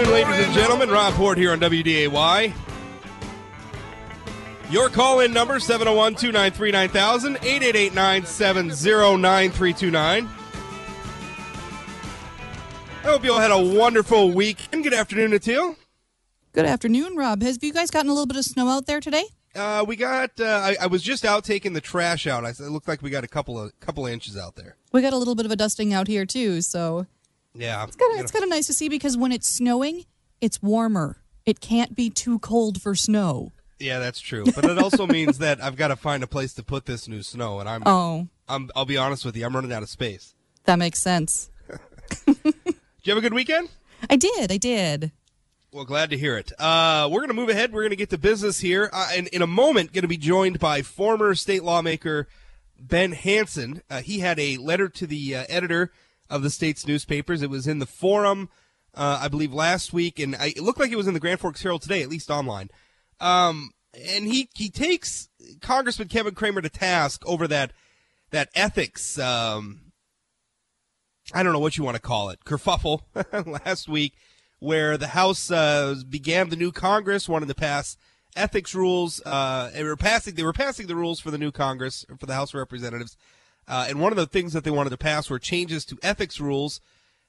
afternoon, ladies and gentlemen. Rob Port here on WDAY. Your call in number 701 293 9000 888 970 9329. I hope you all had a wonderful weekend. Good afternoon, Natil. Good afternoon, Rob. Have you guys gotten a little bit of snow out there today? Uh, we got. Uh, I, I, was just out taking the trash out. I, it looked like we got a couple of couple of inches out there. We got a little bit of a dusting out here too. So yeah, it's kind of it's kind of nice to see because when it's snowing, it's warmer. It can't be too cold for snow. Yeah, that's true. But it also means that I've got to find a place to put this new snow, and I'm. Oh. I'm. I'll be honest with you. I'm running out of space. That makes sense. Did you have a good weekend? I did. I did. Well, glad to hear it. Uh, we're going to move ahead. We're going to get to business here. Uh, and in a moment, going to be joined by former state lawmaker Ben Hanson. Uh, he had a letter to the uh, editor of the state's newspapers. It was in the Forum, uh, I believe, last week, and I, it looked like it was in the Grand Forks Herald today, at least online. Um, and he he takes Congressman Kevin Cramer to task over that that ethics. Um, I don't know what you want to call it, kerfuffle last week where the House uh, began the new Congress, wanted to pass ethics rules. Uh, were passing they were passing the rules for the new Congress for the House of Representatives, uh, and one of the things that they wanted to pass were changes to ethics rules,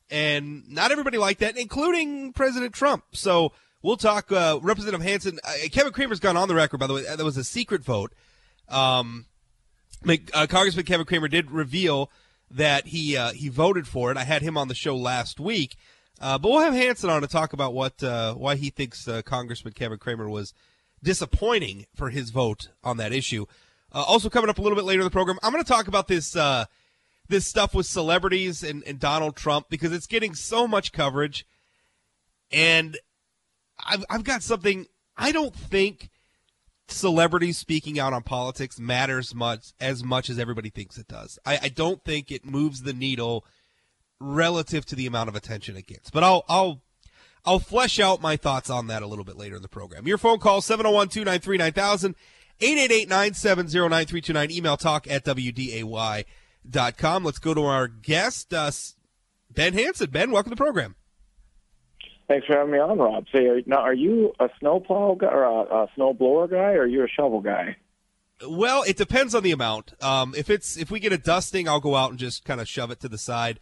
and not everybody liked that, including President Trump. So we'll talk. Uh, Representative Hanson, uh, Kevin Cramer's gone on the record. By the way, that was a secret vote. Um, uh, Congressman Kevin Cramer did reveal that he he voted for it. I had him on the show last week. Uh, but we'll have Hanson on to talk about what uh, why he thinks uh, Congressman Kevin Cramer was disappointing for his vote on that issue. Uh, also coming up a little bit later in the program, I'm going to talk about this uh, this stuff with celebrities and, and Donald Trump because it's getting so much coverage, and I've I've got something I don't think celebrities speaking out on politics matters much as much as everybody thinks it does. I, I don't think it moves the needle relative to the amount of attention it gets. But I'll I'll I'll flesh out my thoughts on that a little bit later in the program. Your phone call 701-293-9000, 888-970-9329, email talk at wday.com. Let's go to our guest, uh, Ben Hanson. Ben, welcome to the program. Thanks for having me on, Rob. Say, are, now, are you a snowplow guy or a, a snow blower guy, or are you a shovel guy? Well, it depends on the amount. Um, if it's if we get a dusting, I'll go out and just kind of shove it to the side.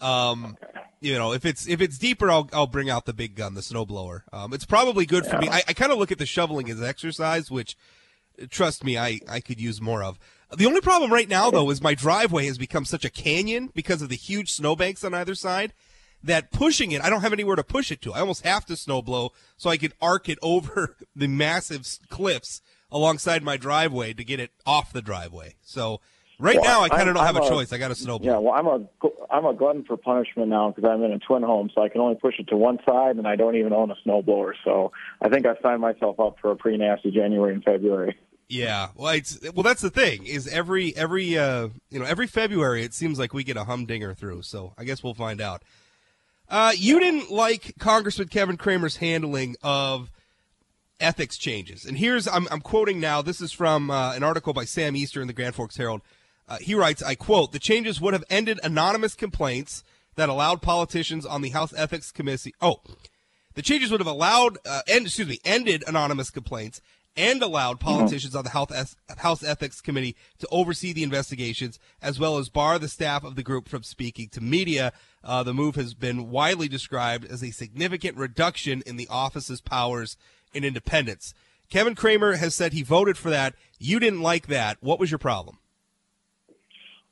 Um, okay. You know, if it's if it's deeper, I'll I'll bring out the big gun, the snowblower. Um, it's probably good for me. I, I kind of look at the shoveling as exercise, which, trust me, I I could use more of. The only problem right now, though, is my driveway has become such a canyon because of the huge snowbanks on either side that pushing it, I don't have anywhere to push it to. I almost have to snowblow so I can arc it over the massive cliffs alongside my driveway to get it off the driveway. So Right well, now, I kind of don't I'm have a, a, choice. I got a snowblower. Yeah, well, I'm a I'm a glutton for punishment now because I'm in a twin home, so I can only push it to one side, and I don't even own a snowblower. So I think I signed myself up for a pretty nasty January and February. Yeah, well, it's well that's the thing is every every uh you know every February it seems like we get a humdinger through. So I guess we'll find out. Uh, you didn't like Congressman Kevin Cramer's handling of ethics changes, and here's I'm I'm quoting now. This is from uh, an article by Sam Easter in the Grand Forks Herald. Uh, he writes, I quote, the changes would have ended anonymous complaints that allowed politicians on the House Ethics Committee. Oh, the changes would have allowed, uh, end, excuse me, ended anonymous complaints and allowed mm-hmm. politicians on the House, House Ethics Committee to oversee the investigations, as well as bar the staff of the group from speaking to media. Uh, the move has been widely described as a significant reduction in the office's powers and independence. Kevin Cramer has said he voted for that. You didn't like that. What was your problem?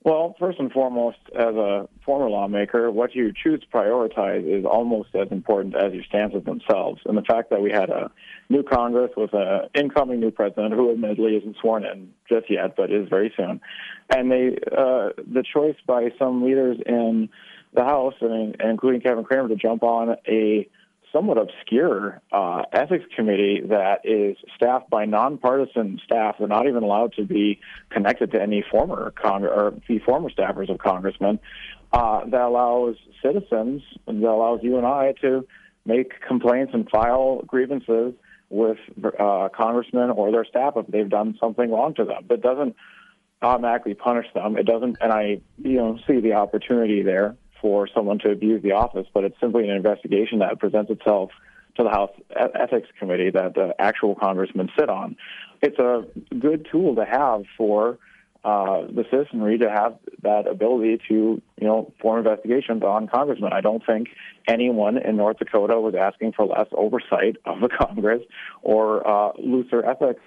Well, first and foremost, as a former lawmaker, what you choose to prioritize is almost as important as your stances themselves. And the fact that we had a new Congress with an incoming new president who admittedly isn't sworn in just yet, but is very soon, and they uh, the choice by some leaders in the House, and including Kevin Cramer, to jump on a somewhat obscure uh, ethics committee that is staffed by nonpartisan staff. They're not even allowed to be connected to any former Cong- or the former staffers of congressmen. Uh, that allows citizens, that allows you and I to make complaints and file grievances with uh, congressmen or their staff if they've done something wrong to them. But doesn't automatically punish them. It doesn't, and I you know see the opportunity there for someone to abuse the office, but it's simply an investigation that presents itself to the House Ethics Committee that the actual congressmen sit on. It's a good tool to have for uh, the citizenry to have that ability to, you know, form investigations on congressmen. I don't think anyone in North Dakota was asking for less oversight of the Congress or uh, looser ethics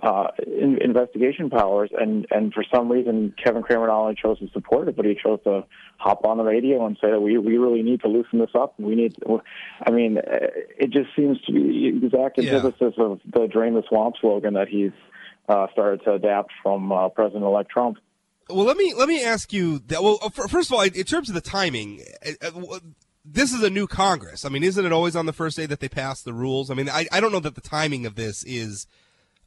uh, in, investigation powers, and and for some reason Kevin Cramer not only chose to support it, but he chose to hop on the radio and say that we we really need to loosen this up. We need, to, I mean, it just seems to be the exact antithesis yeah. of the drain the swamp slogan that he's uh, started to adapt from uh, President-elect Trump. Well, let me let me ask you that. Well, first of all, in terms of the timing. Uh, uh, this is a new Congress. I mean, isn't it always on the first day that they pass the rules? I mean, I, I don't know that the timing of this is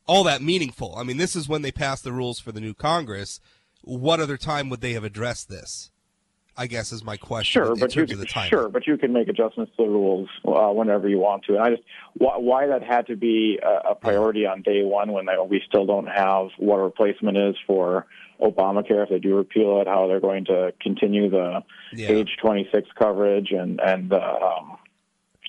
all that meaningful. I mean, this is when they passed the rules for the new Congress. What other time would they have addressed this? I guess is my question. Sure, but you can, sure, but you can make adjustments to the rules uh, whenever you want to. And I just why, why that had to be a, a priority on day one when they, we still don't have what a replacement is for Obamacare if they do repeal it, how they're going to continue the yeah. age 26 coverage and and uh, um,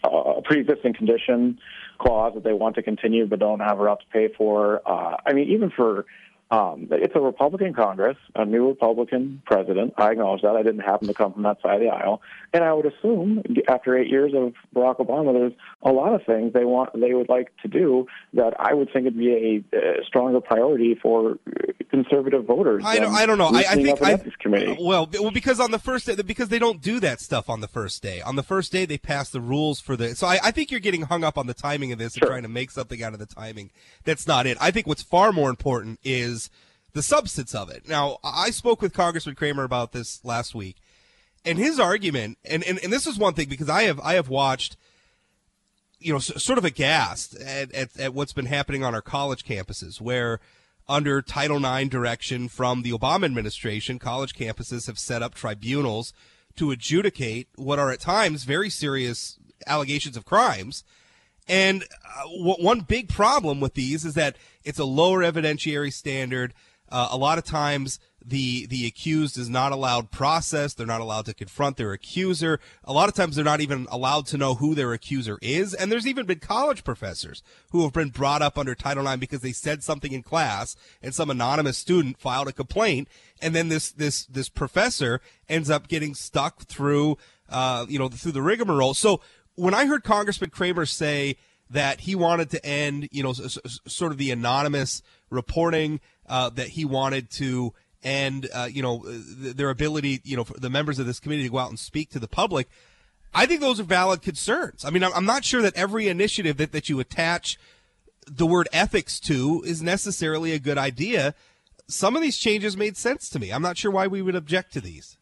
uh, pre-existing condition clause that they want to continue but don't have enough to pay for. Uh, I mean, even for um, it's a Republican Congress, a new Republican president. I acknowledge that. I didn't happen to come from that side of the aisle, and I would assume after eight years of Barack Obama, there's a lot of things they want, they would like to do that I would think would be a, a stronger priority for conservative voters. I don't, I don't know. I, I think I, committee. Well, well, because on the first day, because they don't do that stuff on the first day. On the first day, they pass the rules for the. So I, I think you're getting hung up on the timing of this sure. and trying to make something out of the timing. That's not it. I think what's far more important is is the substance of it. Now, I spoke with Congressman Cramer about this last week, and his argument, and, and, and this is one thing because I have I have watched, you know, sort of aghast at, at, at what's been happening on our college campuses, where under Title IX direction from the Obama administration, college campuses have set up tribunals to adjudicate what are at times very serious allegations of crimes and uh, w- one big problem with these is that it's a lower evidentiary standard. Uh, a lot of times, the the accused is not allowed process. They're not allowed to confront their accuser. A lot of times, they're not even allowed to know who their accuser is. And there's even been college professors who have been brought up under Title IX because they said something in class, and some anonymous student filed a complaint, and then this this this professor ends up getting stuck through, uh, you know, through the rigmarole. So when I heard Congressman Cramer say that he wanted to end, you know, s- s- sort of the anonymous reporting, uh, that he wanted to end, uh, you know, their ability, you know, for the members of this committee to go out and speak to the public. I think those are valid concerns. I mean, I'm not sure that every initiative that, that you attach the word ethics to is necessarily a good idea. Some of these changes made sense to me. I'm not sure why we would object to these.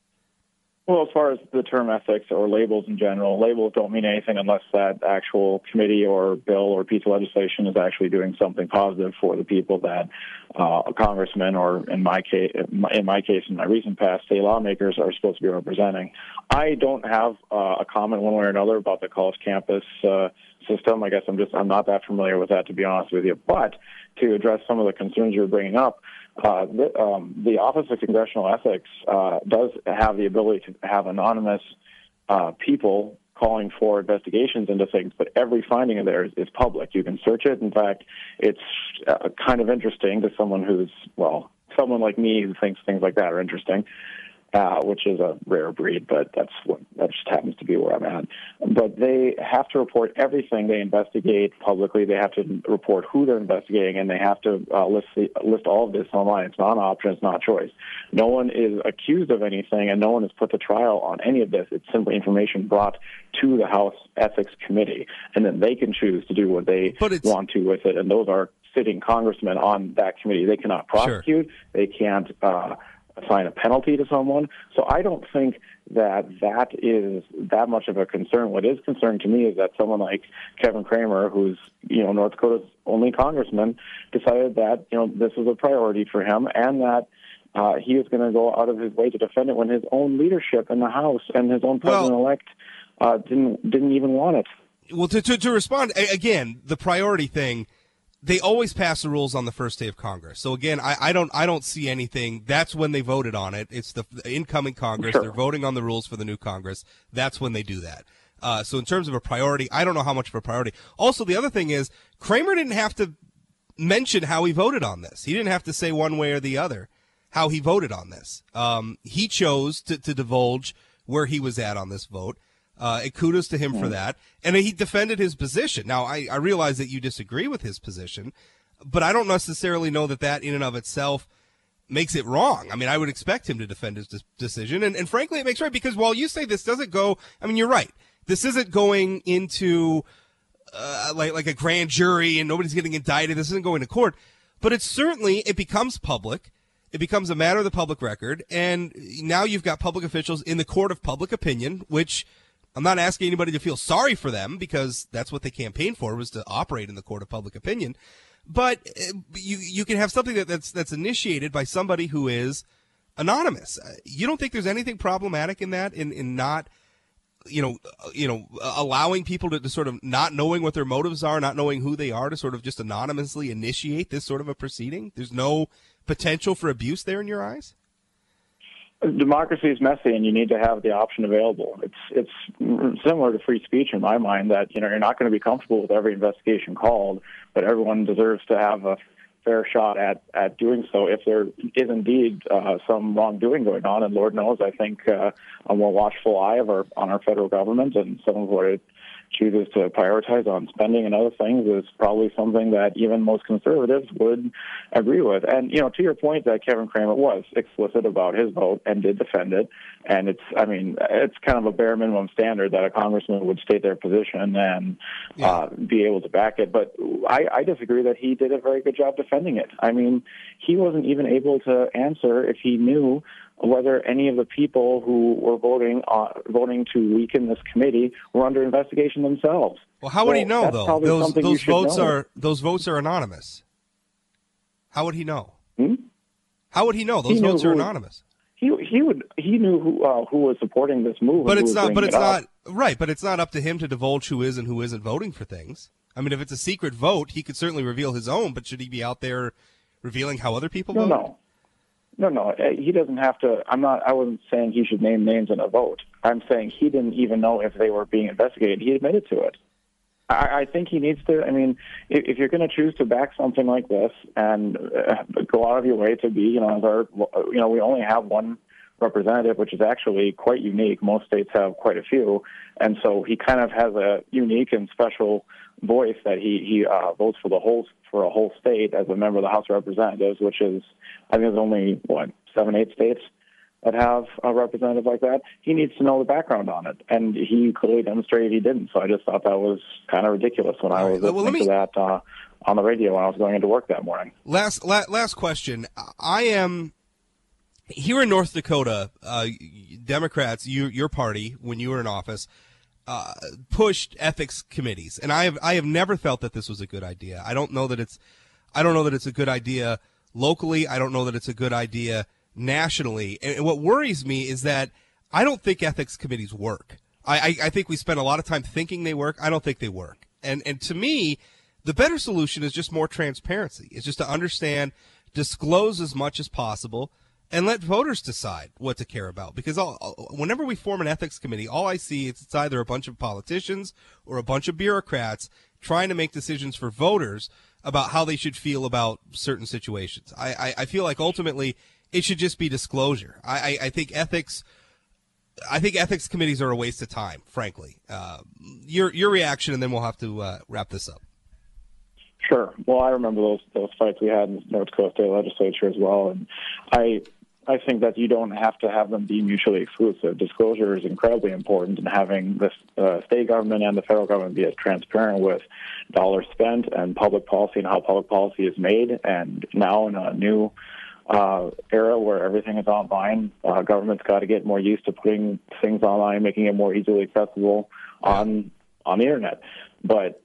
Well, as far as the term ethics or labels in general, labels don't mean anything unless that actual committee or bill or piece of legislation is actually doing something positive for the people that uh, congressman or, in my case, in my case, in my recent past, state lawmakers are supposed to be representing. I don't have uh, a comment one way or another about the college campus uh, system. I guess I'm just I'm not that familiar with that to be honest with you. But to address some of the concerns you're bringing up. Uh, the, um, the, Office of Congressional Ethics uh, does have the ability to have anonymous uh, people calling for investigations into things, but every finding of theirs is public. You can search it. In fact, it's uh, kind of interesting to someone who's, well, someone like me who thinks things like that are interesting uh, which is a rare breed, but that's what that just happens to be where I'm at. But they have to report everything they investigate publicly. They have to report who they're investigating, and they have to uh, list the, list all of this online. It's not an option. It's not choice. No one is accused of anything, and no one is put to trial on any of this. It's simply information brought to the House Ethics Committee, and then they can choose to do what they want to with it. And those are sitting congressmen on that committee. They cannot prosecute. Sure. They can't. Uh, assign a penalty to someone. So I don't think that that is that much of a concern. What is concerned to me is that someone like Kevin Cramer, who's you know North Dakota's only congressman, decided that you know this was a priority for him, and that. Uh, he is going to go out of his way to defend it when his own leadership in the House and his own president-elect uh, didn't didn't even want it. Well, to, to, to respond again, the priority thing they always pass the rules on the first day of Congress. So again, I, I don't I don't see anything. That's when they voted on it. It's the, the incoming Congress. Sure. They're voting on the rules for the new Congress. That's when they do that. Uh, so in terms of a priority, I don't know how much of a priority. Also, the other thing is Cramer didn't have to mention how he voted on this. He didn't have to say one way or the other how he voted on this. Um, he chose to, to divulge where he was at on this vote. Uh, and kudos to him for that. And he defended his position. Now, I, I realize that you disagree with his position, but I don't necessarily know that that in and of itself makes it wrong. I mean, I would expect him to defend his de- decision. And, and frankly, it makes right because while you say this doesn't go, I mean, you're right. This isn't going into uh, like like a grand jury and nobody's getting indicted. This isn't going to court, but it's certainly it becomes public. It becomes a matter of the public record, and now you've got public officials in the court of public opinion, which I'm not asking anybody to feel sorry for them because that's what they campaigned for was to operate in the court of public opinion. But uh, you you can have something that, that's that's initiated by somebody who is anonymous. Uh, You don't think there's anything problematic in that in in not you know, uh, you know, allowing people to, to sort of not knowing what their motives are, not knowing who they are, to sort of just anonymously initiate this sort of a proceeding. There's no potential for abuse there in your eyes. Democracy is messy and you need to have the option available. It's it's similar to free speech in my mind that you know you're not going to be comfortable with every investigation called, but everyone deserves to have a fair shot at at doing so if there is indeed uh, some wrongdoing going on. And Lord knows, I think uh, a more watchful eye of our on our federal government and some of what it chooses to prioritize on spending and other things is probably something that even most conservatives would agree with. And you know, to your point that Kevin Cramer was explicit about his vote and did defend it, and it's I mean it's kind of a bare minimum standard that a congressman would state their position and Yeah. uh, be able to back it. But I, I disagree that he did a very good job defending it. I mean, he wasn't even able to answer if he knew whether any of the people who were voting uh, voting to weaken this committee were under investigation themselves. Well, how would he know that's though? probably Those something those votes know. are those votes are anonymous. How would he know? Hmm? How would he know? Those He votes are anonymous. He he would he knew who uh, who was supporting this move. But it's not. But it's it not right. But it's not up to him to divulge who is and who isn't voting for things. I mean, if it's a secret vote, he could certainly reveal his own. But should he be out there revealing how other people No, vote? no, no, no. Uh, He doesn't have to. I'm not. I wasn't saying he should name names in a vote. I'm saying he didn't even know if they were being investigated. He admitted to it. I, I think he needs to. I mean, if, if you're going to choose to back something like this and uh, go out of your way to be, you know, our, you know, we only have one representative, which is actually quite unique. Most states have quite a few, and so he kind of has a unique and special voice that he he uh, votes for the whole for a whole state as a member of the House of Representatives, which is I think there's only what seven eight states that have a representative like that. He needs to know the background on it, and he clearly demonstrated he didn't. So I just thought that was kind of ridiculous when I was well, listening me- to that uh, on the radio when I was going into work that morning. Last la- last question. I am here in North Dakota. Uh, Democrats, you, your party, when you were in office, uh, pushed ethics committees, and I have I have never felt that this was a good idea. I don't know that it's I don't know that it's a good idea locally. I don't know that it's a good idea nationally. And, and what worries me is that I don't think ethics committees work. I, I, I think we spend a lot of time thinking they work. I don't think they work. And and to me, the better solution is just more transparency. It's just to understand, disclose as much as possible, and let voters decide what to care about. Because all, whenever we form an ethics committee, all I see is it's either a bunch of politicians or a bunch of bureaucrats trying to make decisions for voters about how they should feel about certain situations. I, I, I feel like ultimately it should just be disclosure. I, I, I think ethics. I think ethics committees are a waste of time, frankly. Uh, your your reaction, and then we'll have to uh, wrap this up. Sure. Well, I remember those those fights we had in the North Dakota State Legislature as well, and I I think that you don't have to have them be mutually exclusive. Disclosure is incredibly important, and having the uh, state government and the federal government be as transparent with dollars spent and public policy and how public policy is made. And now in a new uh, era where everything is online, uh, government's got to get more used to putting things online, making it more easily accessible on on the internet. But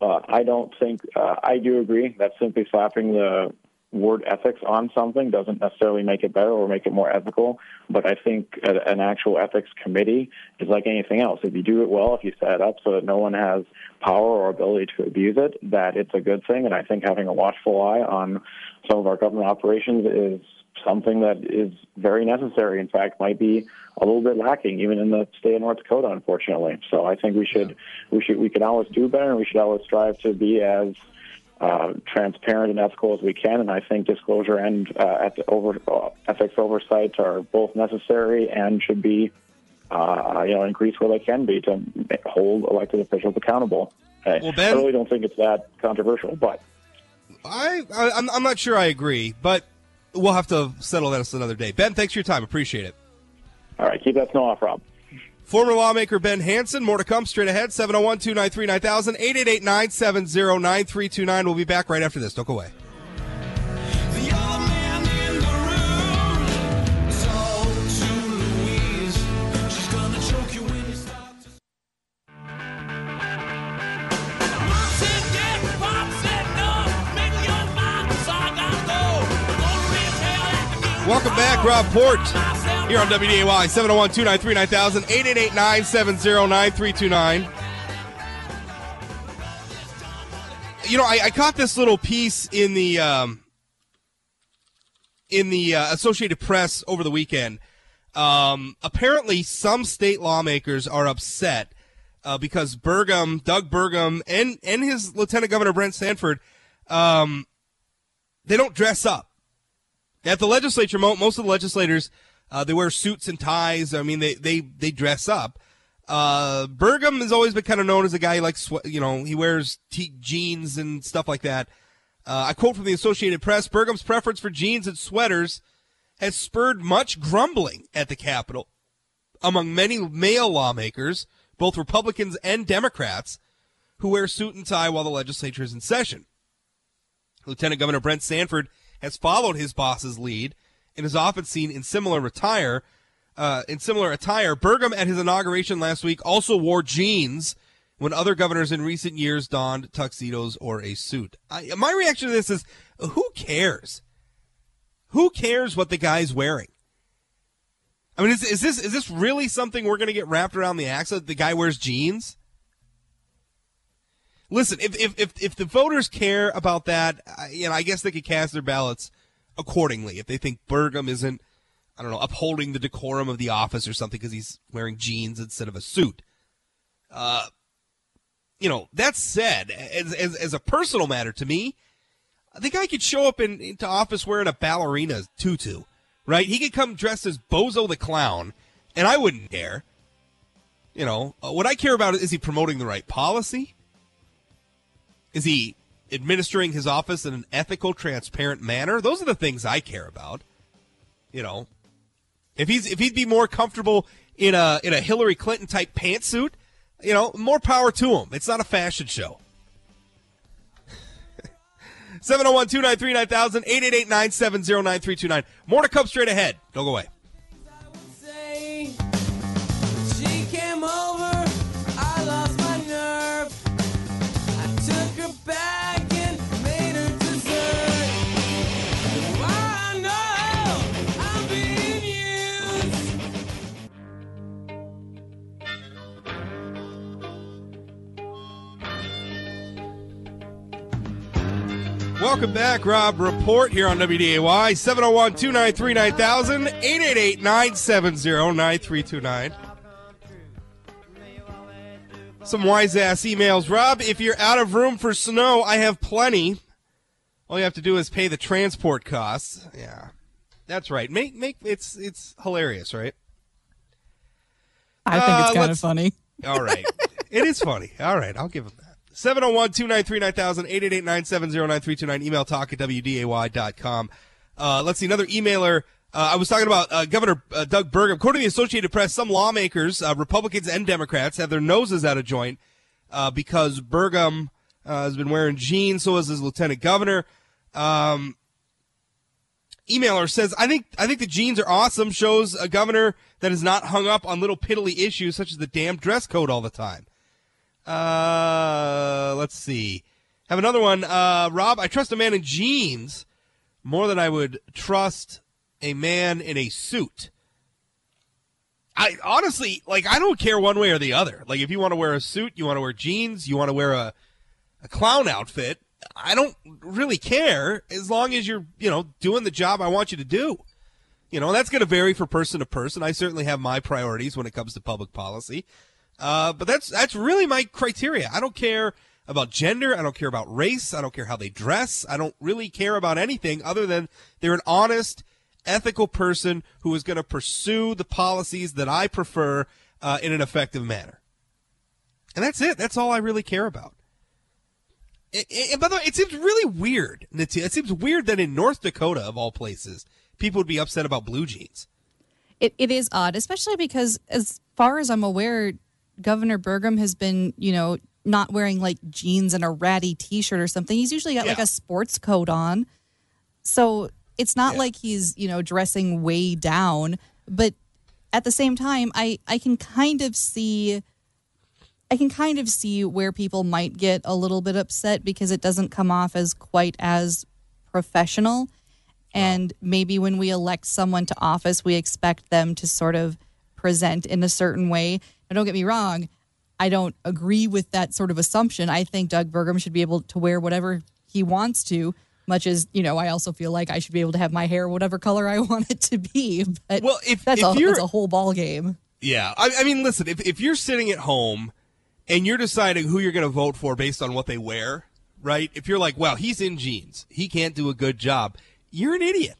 uh, I don't think uh, I do agree that simply slapping the word ethics on something doesn't necessarily make it better or make it more ethical. But I think an actual ethics committee is like anything else. If you do it well, if you set it up so that no one has power or ability to abuse it, that it's a good thing. And I think having a watchful eye on some of our government operations is something that is very necessary. In fact, might be a little bit lacking even in the state of North Dakota, unfortunately. So I think we should we should we can always do better, and we should always strive to be as uh, transparent and ethical as we can. And I think disclosure and uh, over, uh, ethics oversight are both necessary and should be, uh, you know, increased where they can be to hold elected officials accountable. Well, ben, I really don't think it's that controversial, but I, I I'm, I'm not sure I agree, but we'll have to settle that another day. Ben, thanks for your time. Appreciate it. All right, keep that snow off, Rob. Former lawmaker Ben Hanson. More to come straight ahead. 701 293 9000 888 970 9329. We'll be back right after this. Don't go away. Welcome back, Rob Port here on WDAY 701 293 9000 888 970 9329. You know, I, I, caught this little piece in the um, in the uh, Associated Press over the weekend. Um, apparently, some state lawmakers are upset uh, because Burgum, Doug Burgum, and and his Lieutenant Governor Brent Sanford, um, they don't dress up at the legislature. Most of the legislators uh, they wear suits and ties. I mean, they they they dress up. Uh, Burgum has always been kind of known as a guy like you know he wears t- jeans and stuff like that. Uh, I quote from the Associated Press: Burgum's preference for jeans and sweaters has spurred much grumbling at the Capitol among many male lawmakers, both Republicans and Democrats, who wear suit and tie while the legislature is in session. Lieutenant Governor Brent Sanford has followed his boss's lead and is often seen in similar attire. Uh, in similar attire, Burgum at his inauguration last week also wore jeans when other governors in recent years donned tuxedos or a suit. I, my reaction to this is, who cares? Who cares what the guy's wearing? I mean, is, is this is this really something we're going to get wrapped around the axle? The guy wears jeans. Listen, if, if if if the voters care about that, you know, I guess they could cast their ballots accordingly. If they think Burgum isn't, I don't know, upholding the decorum of the office or something because he's wearing jeans instead of a suit. Uh, you know, that said, as, as, as a personal matter to me, the guy could show up in, into office wearing a ballerina tutu, right? He could come dressed as Bozo the Clown, and I wouldn't care. You know, what I care about is he promoting the right policy? Is he administering his office in an ethical, transparent manner. Those are the things I care about. You know, if he's if he'd be more comfortable in a in a Hillary Clinton type pantsuit, you know, more power to him. It's not a fashion show. 701 293 9000 888 970 9329. More to come straight ahead. Don't go away. Welcome back, Rob Report here on WDAY 701 293 9000 888 970 9329. Some wise ass emails. Rob, if you're out of room for snow, I have plenty. All you have to do is pay the transport costs. Yeah. That's right. Make make it's it's hilarious, right? I think uh, it's kind of funny. All right. it is funny. All right, I'll give him that. 701 293 9000 888 970 9329. Email talk at WDAY.com. Uh, let's see, another emailer. Uh, I was talking about uh, Governor uh, Doug Burgum. According to the Associated Press, some lawmakers, uh, Republicans and Democrats, have their noses out of joint uh, because Burgum has been wearing jeans. So has his lieutenant governor. Um, emailer says, "I think I think the jeans are awesome. Shows a governor that is not hung up on little piddly issues such as the damn dress code all the time." Uh, let's see. Have another one. Uh, Rob, I trust a man in jeans more than I would trust a man in a suit. I honestly like I don't care one way or the other. Like if you want to wear a suit, you want to wear jeans, you want to wear a a clown outfit, I don't really care as long as you're, you know, doing the job I want you to do. You know, that's going to vary for person to person. I certainly have my priorities when it comes to public policy. Uh, but that's that's really my criteria. I don't care about gender. I don't care about race. I don't care how they dress. I don't really care about anything other than they're an honest, ethical person who is going to pursue the policies that I prefer uh, in an effective manner. And that's it. That's all I really care about. And by the way, it seems really weird. It seems weird that in North Dakota, of all places, people would be upset about blue jeans. It, it is odd, especially because, as far as I'm aware, Governor Burgum has been, you know, not wearing like jeans and a ratty T-shirt or something. He's usually got yeah. like a sports coat on, so it's not yeah. like he's, you know, dressing way down. But at the same time, I I can kind of see I can kind of see where people might get a little bit upset because it doesn't come off as quite as professional. And maybe when we elect someone to office, we expect them to sort of present in a certain way. Now, don't get me wrong, I don't agree with that sort of assumption. I think Doug Burgum should be able to wear whatever he wants to, much as, you know, I also feel like I should be able to have my hair whatever color I want it to be. But well, if, that's, if a, that's a whole ball game. Yeah. I, I mean, listen, if, if you're sitting at home and you're deciding who you're going to vote for based on what they wear, right? If you're like, well, he's in jeans, he can't do a good job, you're an idiot,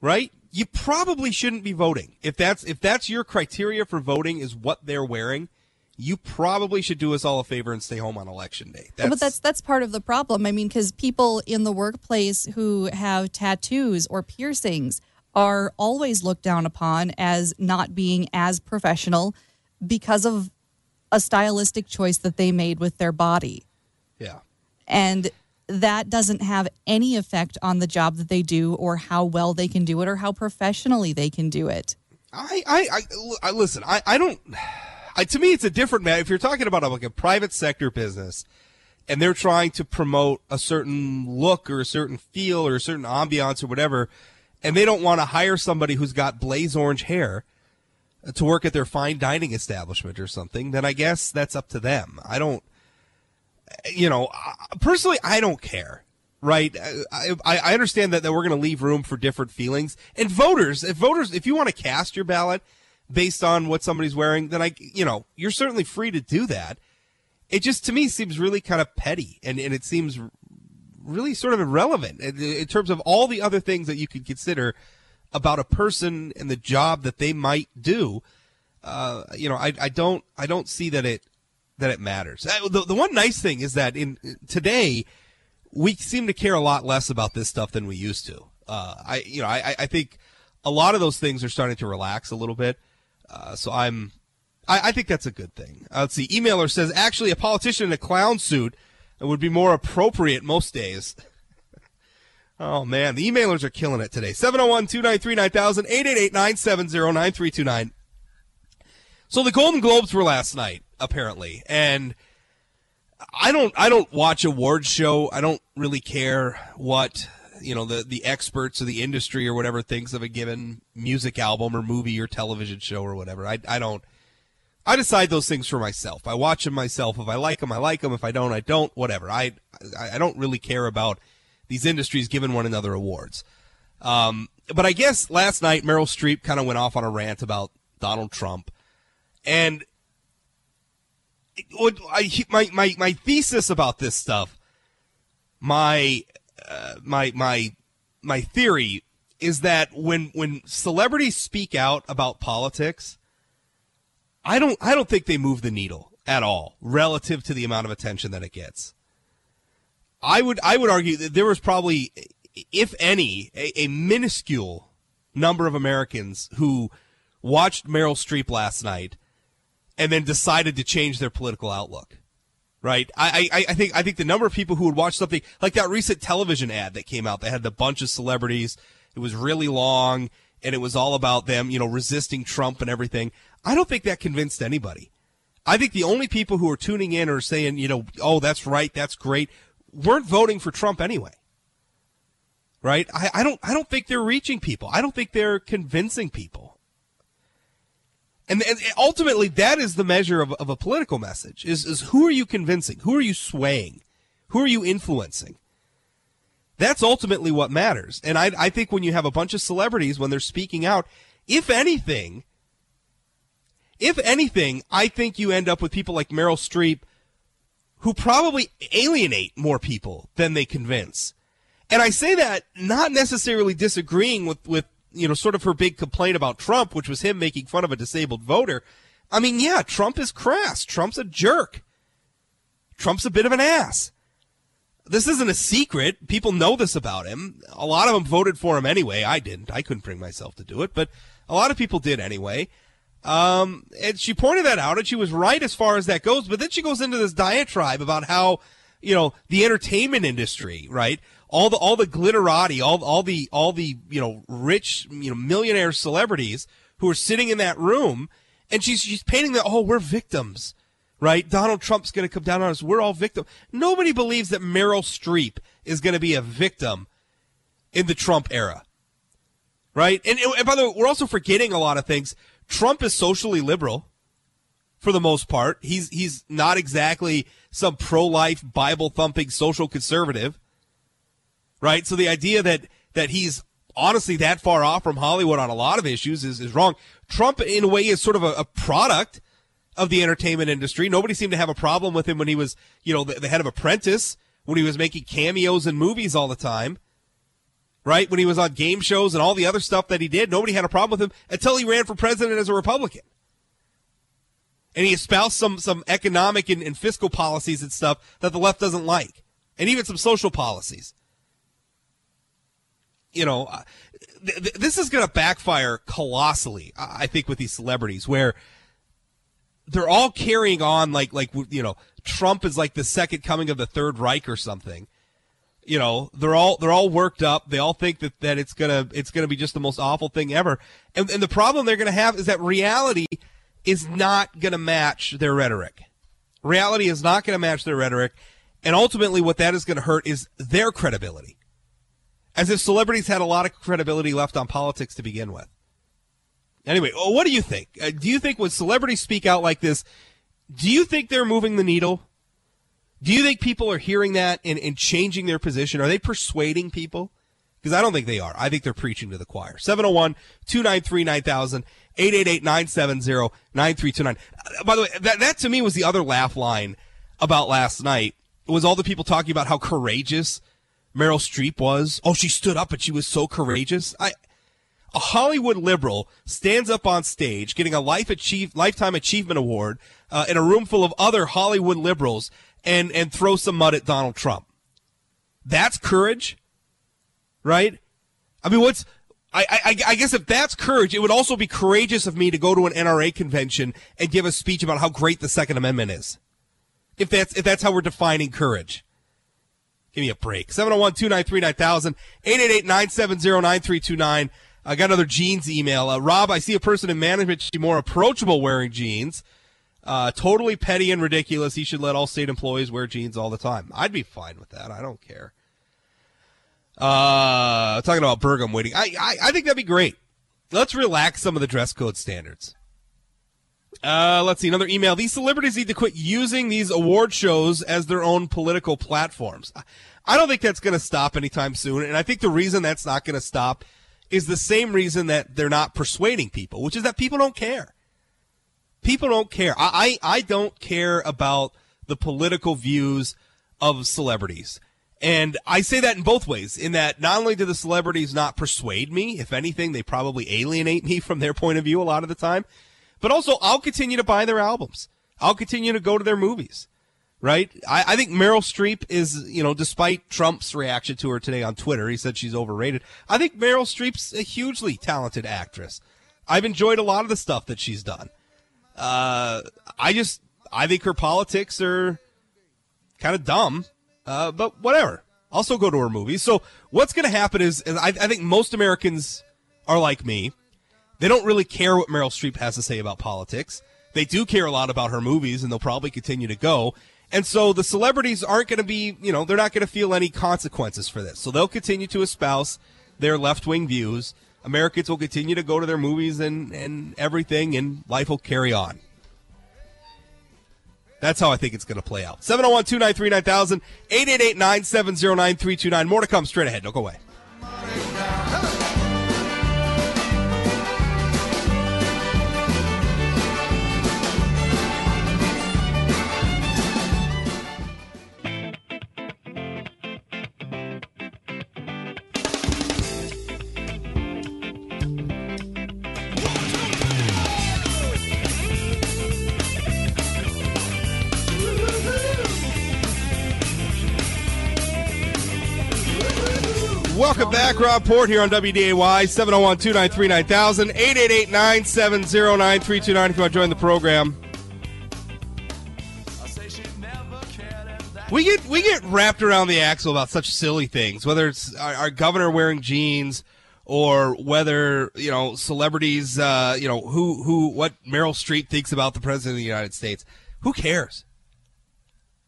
right? You probably shouldn't be voting. If that's if that's your criteria for voting is what they're wearing, you probably should do us all a favor and stay home on election day. That's, but that's that's part of the problem. I mean, because people in the workplace who have tattoos or piercings are always looked down upon as not being as professional because of a stylistic choice that they made with their body. Yeah. And that doesn't have any effect on the job that they do or how well they can do it or how professionally they can do it. I, I, I, I listen, I, I don't, I, to me, it's a different matter. If you're talking about a, like a private sector business and they're trying to promote a certain look or a certain feel or a certain ambiance or whatever, and they don't want to hire somebody who's got blaze orange hair, to work at their fine dining establishment or something, then I guess that's up to them. I don't, you know, personally, I don't care. Right, I, I understand that, that we're going to leave room for different feelings and voters. If voters, if you want to cast your ballot based on what somebody's wearing, then I, you know, you're certainly free to do that. It just to me seems really kind of petty, and and it seems really sort of irrelevant in, in terms of all the other things that you could consider about a person and the job that they might do, uh, you know, I, I don't I don't see that it that it matters. Uh, the, the one nice thing is that in today we seem to care a lot less about this stuff than we used to. Uh, I you know I, I think a lot of those things are starting to relax a little bit. Uh, so I'm I, I, think that's a good thing. Uh, let's see. Emailer says actually a politician in a clown suit would be more appropriate most days. Oh, man. The emailers are killing it today. 701 293 9000, 888 970 9329. So the Golden Globes were last night, apparently. And I don't, I don't watch award show. I don't really care what, you know, the, the experts of the industry or whatever thinks of a given music album or movie or television show or whatever. I, I don't, I decide those things for myself. I watch them myself. If I like them, I like them. If I don't, I don't, whatever. I, I don't really care about these industries giving one another awards. Um, but I guess last night Meryl Streep kind of went off on a rant about Donald Trump, and I, my my my thesis about this stuff, my uh, my my my theory is that when when celebrities speak out about politics, I don't I don't think they move the needle at all relative to the amount of attention that it gets. I would I would argue that there was probably, if any, a, a minuscule number of Americans who watched Meryl Streep last night and then decided to change their political outlook. Right? I, I, I think I think the number of people who would watch something like that recent television ad that came out that had the bunch of celebrities. It was really long and it was all about them, you know, resisting Trump and everything. I don't think that convinced anybody. I think the only people who are tuning in are saying, you know, oh, that's right, that's great, weren't voting for Trump anyway. right? I, I don't I don't think they're reaching people. I don't think they're convincing people. And, and ultimately, that is the measure of, of a political message: is is who are you convincing? Who are you swaying? Who are you influencing? That's ultimately what matters. And I, I think when you have a bunch of celebrities when they're speaking out, if anything, if anything, I think you end up with people like Meryl Streep who probably alienate more people than they convince. And I say that not necessarily disagreeing with, with, you know, sort of her big complaint about Trump, which was him making fun of a disabled voter. I mean, yeah, Trump is crass. Trump's a jerk. Trump's a bit of an ass. This isn't a secret. People know this about him. A lot of them voted for him anyway. I didn't. I couldn't bring myself to do it, but a lot of people did anyway. Um, and she pointed that out, and she was right as far as that goes. But then she goes into this diatribe about how, you know, the entertainment industry, right? All the all the glitterati, all all the all the you know rich you know millionaire celebrities who are sitting in that room, and she's she's painting that oh we're victims, right? Donald Trump's going to come down on us. We're all victims. Nobody believes that Meryl Streep is going to be a victim in the Trump era, right? And, and by the way, we're also forgetting a lot of things. Trump is socially liberal for the most part. He's he's not exactly some pro-life Bible thumping social conservative. Right? So the idea that that he's honestly that far off from Hollywood on a lot of issues is, is wrong. Trump in a way is sort of a, a product of the entertainment industry. Nobody seemed to have a problem with him when he was, you know, the, the head of Apprentice, when he was making cameos in movies all the time right? When he was on game shows and all the other stuff that he did, nobody had a problem with him until he ran for president as a Republican. And he espoused some some economic and, and fiscal policies and stuff that the left doesn't like, and even some social policies. You know, uh, th- th- this is going to backfire colossally, I think, with these celebrities where they're all carrying on like like you know Trump is like the second coming of the Third Reich or something. You know they're all they're all worked up. They all think that that it's gonna it's gonna be just the most awful thing ever. And, and the problem they're gonna have is that reality is not gonna match their rhetoric. Reality is not gonna match their rhetoric. And ultimately what that is gonna hurt is their credibility as if celebrities had a lot of credibility left on politics to begin with anyway what do you think uh, do you think when celebrities speak out like this do you think they're moving the needle do you think people are hearing that and, and changing their position? Are they persuading people? Because I don't think they are. I think they're preaching to the choir. 701 293 9000 888 970 9329. By the way, that, that to me was the other laugh line about last night. It was all the people talking about how courageous Meryl Streep was. Oh, she stood up and she was so courageous. I, a Hollywood liberal stands up on stage getting a life achieve, lifetime achievement award uh, in a room full of other Hollywood liberals and and throw some mud at Donald Trump. That's courage, right? I mean, what's I, I, I guess if that's courage, it would also be courageous of me to go to an NRA convention and give a speech about how great the Second Amendment is. If that's if that's how we're defining courage. Give me a break. 701-293-9000, 888-970-9329. I got another jeans email. Uh, Rob, I see a person in management should be more approachable wearing jeans. Uh, totally petty and ridiculous. He should let all state employees wear jeans all the time. I'd be fine with that. I don't care. Uh, talking about Burgum waiting. I, I, I think that'd be great. Let's relax some of the dress code standards. Uh, let's see another email. These celebrities need to quit using these award shows as their own political platforms. I don't think that's going to stop anytime soon. And I think the reason that's not going to stop is the same reason that they're not persuading people, which is that people don't care people don't care. I, I, I don't care about the political views of celebrities. And I say that in both ways, in that not only do the celebrities not persuade me, if anything, they probably alienate me from their point of view a lot of the time, but also I'll continue to buy their albums. I'll continue to go to their movies, right? I, I think Meryl Streep is, you know, despite Trump's reaction to her today on Twitter, he said she's overrated. I think Meryl Streep's a hugely talented actress. I've enjoyed a lot of the stuff that she's done. Uh, I just I think her politics are kind of dumb, uh, but whatever. Also go to her movies. So what's going to happen is, is I, I think most Americans are like me. They don't really care what Meryl Streep has to say about politics. They do care a lot about her movies, and they'll probably continue to go. And so the celebrities aren't going to be, you know, they're not going to feel any consequences for this. So they'll continue to espouse their left wing views. Americans will continue to go to their movies and, and everything, and life will carry on. That's how I think it's going to play out. 701 293 9000, 888 970 9329. More to come straight ahead. Don't go away. Welcome back, Rob Port here on WDAY, 701 293 9000, 888 970 9329 if you want to join the program. We get we get wrapped around the axle about such silly things, whether it's our, our governor wearing jeans or whether you know celebrities, uh, you know who who what Meryl Streep thinks about the president of the United States. Who cares?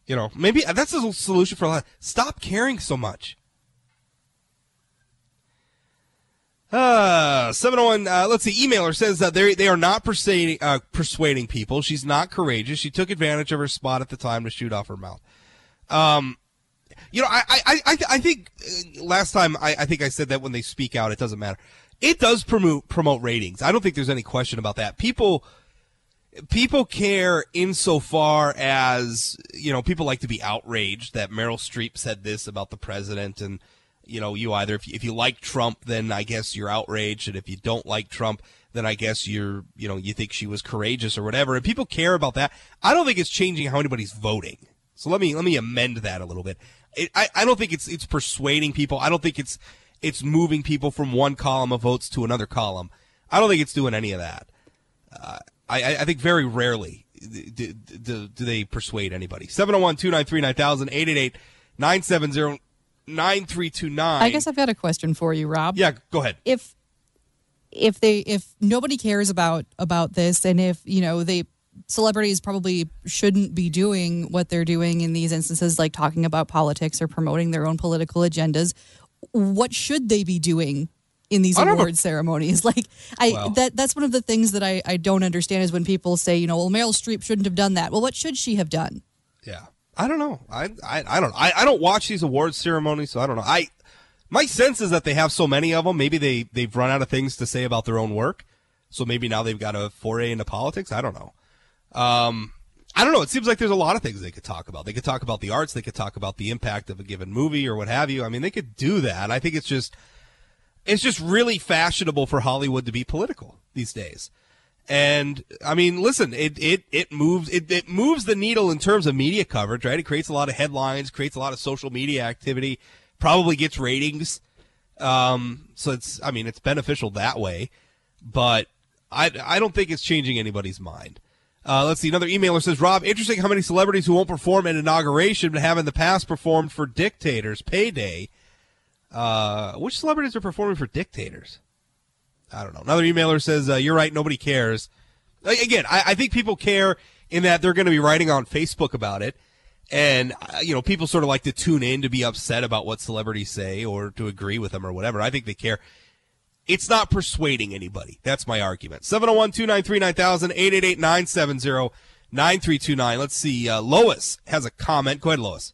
You know, maybe that's a solution for a lot. Stop caring so much. Uh, 701, uh, let's see, emailer says that they they are not persuading, uh, persuading people. She's not courageous. She took advantage of her spot at the time to shoot off her mouth. Um, you know, I, I, I, I think uh, last time I, I think I said that when they speak out, it doesn't matter. It does promote, promote ratings. I don't think there's any question about that. People, people care insofar as, you know, people like to be outraged that Meryl Streep said this about the president and, you know, you either if you, if you like Trump, then I guess you're outraged, and if you don't like Trump, then I guess you're, you know, you think she was courageous or whatever. And people care about that. I don't think it's changing how anybody's voting. So let me let me amend that a little bit. It, I I don't think it's it's persuading people. I don't think it's it's moving people from one column of votes to another column. I don't think it's doing any of that. Uh, I, I think very rarely do, do, do they persuade anybody. 701 293 9000 888 970 9329. I guess I've got a question for you, Rob. Yeah, go ahead. If if they if nobody cares about about this and if, you know, they celebrities probably shouldn't be doing what they're doing in these instances like talking about politics or promoting their own political agendas, what should they be doing in these award ceremonies. Like I well, that that's one of the things that I, I don't understand is when people say, you know, well Meryl Streep shouldn't have done that. Well, what should she have done? Yeah. I don't know. I I, I don't. I, I don't watch these awards ceremonies, so I don't know. I my sense is that they have so many of them. Maybe they they've run out of things to say about their own work, so maybe now they've got a foray into politics. I don't know. Um, I don't know. It seems like there's a lot of things they could talk about. They could talk about the arts. They could talk about the impact of a given movie or what have you. I mean, they could do that. I think it's just it's just really fashionable for Hollywood to be political these days. And I mean, listen, it it it moves it, it moves the needle in terms of media coverage, right? It creates a lot of headlines, creates a lot of social media activity, probably gets ratings. Um, so it's I mean, it's beneficial that way, but I I don't think it's changing anybody's mind. Uh, let's see. Another emailer says, Rob, interesting how many celebrities who won't perform at inauguration but have in the past performed for dictators. Payday. Uh, which celebrities are performing for dictators? I don't know. Another emailer says, uh, "You're right. Nobody cares." Again, I, I think people care in that they're going to be writing on Facebook about it, and uh, you know, people sort of like to tune in to be upset about what celebrities say or to agree with them or whatever. I think they care. It's not persuading anybody. That's my argument. 701 293 9000 888 970 9329. Let's see. Uh, Lois has a comment. Go ahead, Lois.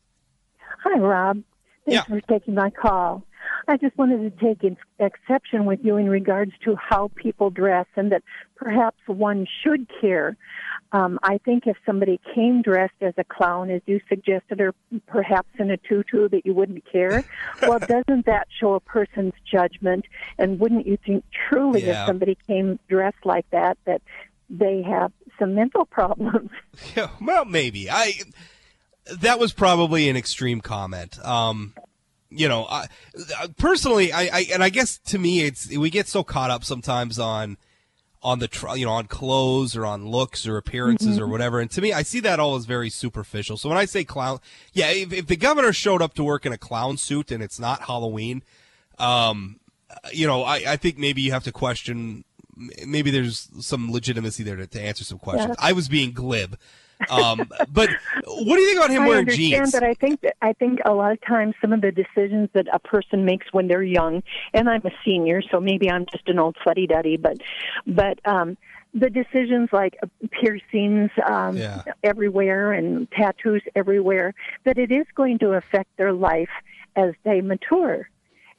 Hi, Rob. Thanks yeah. for taking my call. I just wanted to take exception with you in regards to how people dress and that perhaps one should care. Um, I think if somebody came dressed as a clown, as you suggested, or perhaps in a tutu, that you wouldn't care. well, doesn't that show a person's judgment? And wouldn't you think truly yeah. if somebody came dressed like that, that they have some mental problems? Yeah, well, maybe. I that was probably an extreme comment. Um, you know, I, personally, I, I, and I guess to me, it's we get so caught up sometimes on on the you know on clothes or on looks or appearances mm-hmm. or whatever. And to me, I see that all as very superficial. So when I say clown, yeah, if, if the governor showed up to work in a clown suit and it's not Halloween, um, you know, I, I think maybe you have to question. Maybe there's some legitimacy there to, to answer some questions. Yeah. I was being glib. Um, but what do you think about him I wearing understand, jeans? but I think that I think a lot of times some of the decisions that a person makes when they're young, and I'm a senior, so maybe I'm just an old fuddy duddy, but but um, the decisions like piercings um, Yeah. everywhere and tattoos everywhere, that it is going to affect their life as they mature.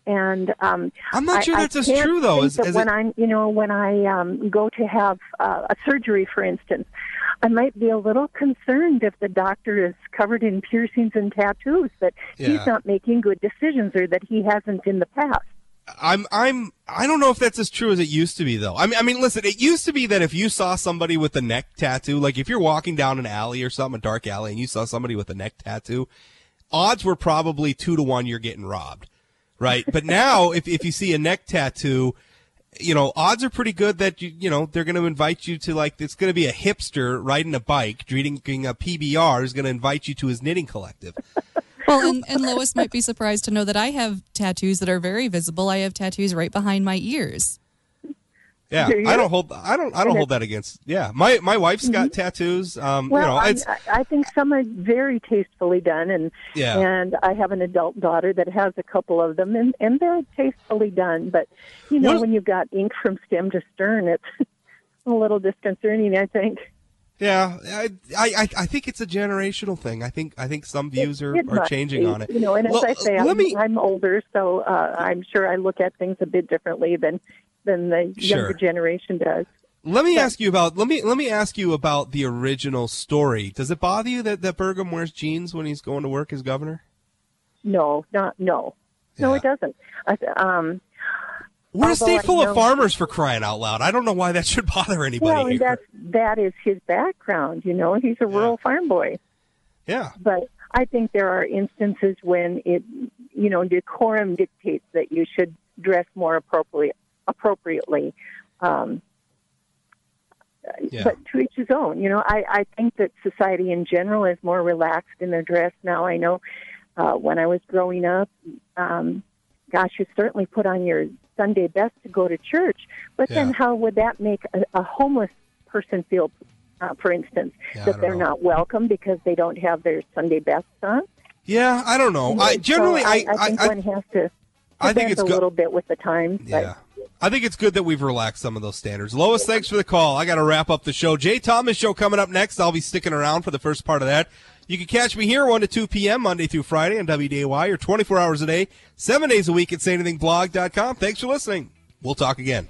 And um, I'm not sure I that's as true though. As, when it, I'm, you know, when I um, go to have uh, a surgery, for instance, I might be a little concerned if the doctor is covered in piercings and tattoos that Yeah. he's not making good decisions or that he hasn't in the past. I'm I'm I don't know if that's as true as it used to be though. I mean I mean listen, it used to be that if you saw somebody with a neck tattoo, like if you're walking down an alley or something, a dark alley, and you saw somebody with a neck tattoo, odds were probably two to one you're getting robbed. Right? But now if if you see a neck tattoo, you know, odds are pretty good that you you know, they're gonna invite you to like it's gonna be a hipster riding a bike, drinking a PBR is gonna invite you to his knitting collective. Well, and, and Lois might be surprised to know that I have tattoos that are very visible. I have tattoos right behind my ears. Yeah, I don't hold. I don't. I don't hold that against. Yeah, my my wife's got tattoos. Um, Mm-hmm. Well, you know, I, I think some are very tastefully done, and Yeah. and I have an adult daughter that has a couple of them, and and they're tastefully done. But you know, What- when you've got ink from stem to stern, it's a little disconcerting. I think. yeah. I, I I think it's a generational thing. I think I think some views are, are changing be, on it. You know, and as Well, I say, I'm, me. I'm older, so uh, I'm sure I look at things a bit differently than than the Sure. younger generation does. Let me ask you about. Let me let me ask you about the original story. Does it bother you that that Burgum wears jeans when he's going to work as governor? No, not no, no, it doesn't. I, um, We're a state full of farmers for crying out loud. I don't know why that should bother anybody. well, here. that's that is his background. You know, he's a rural farm boy. yeah. But I think there are instances when it, you know, decorum dictates that you should dress more appropriate, appropriately. Um, Yeah. But to each his own. You know, I, I think that society in general is more relaxed in their dress now. I know uh, when I was growing up, um, gosh, you certainly put on your Sunday best to go to church. But then how would that make a, a homeless person feel, uh, for instance, Yeah, that they're know. not welcome because they don't have their Sunday best on? Yeah. I don't know. I So generally I I, think I, one has to I think it's a good. little bit with the times. but- Yeah. I think it's good that we've relaxed some of those standards. Lois, thanks for the call. I got to wrap up the show. Jay Thomas show coming up next. I'll be sticking around for the first part of that. You can catch me here 1 to 2 p.m. Monday through Friday on WDAY or 24 hours a day, 7 days a week at sayanythingblog.com. Thanks for listening. We'll talk again.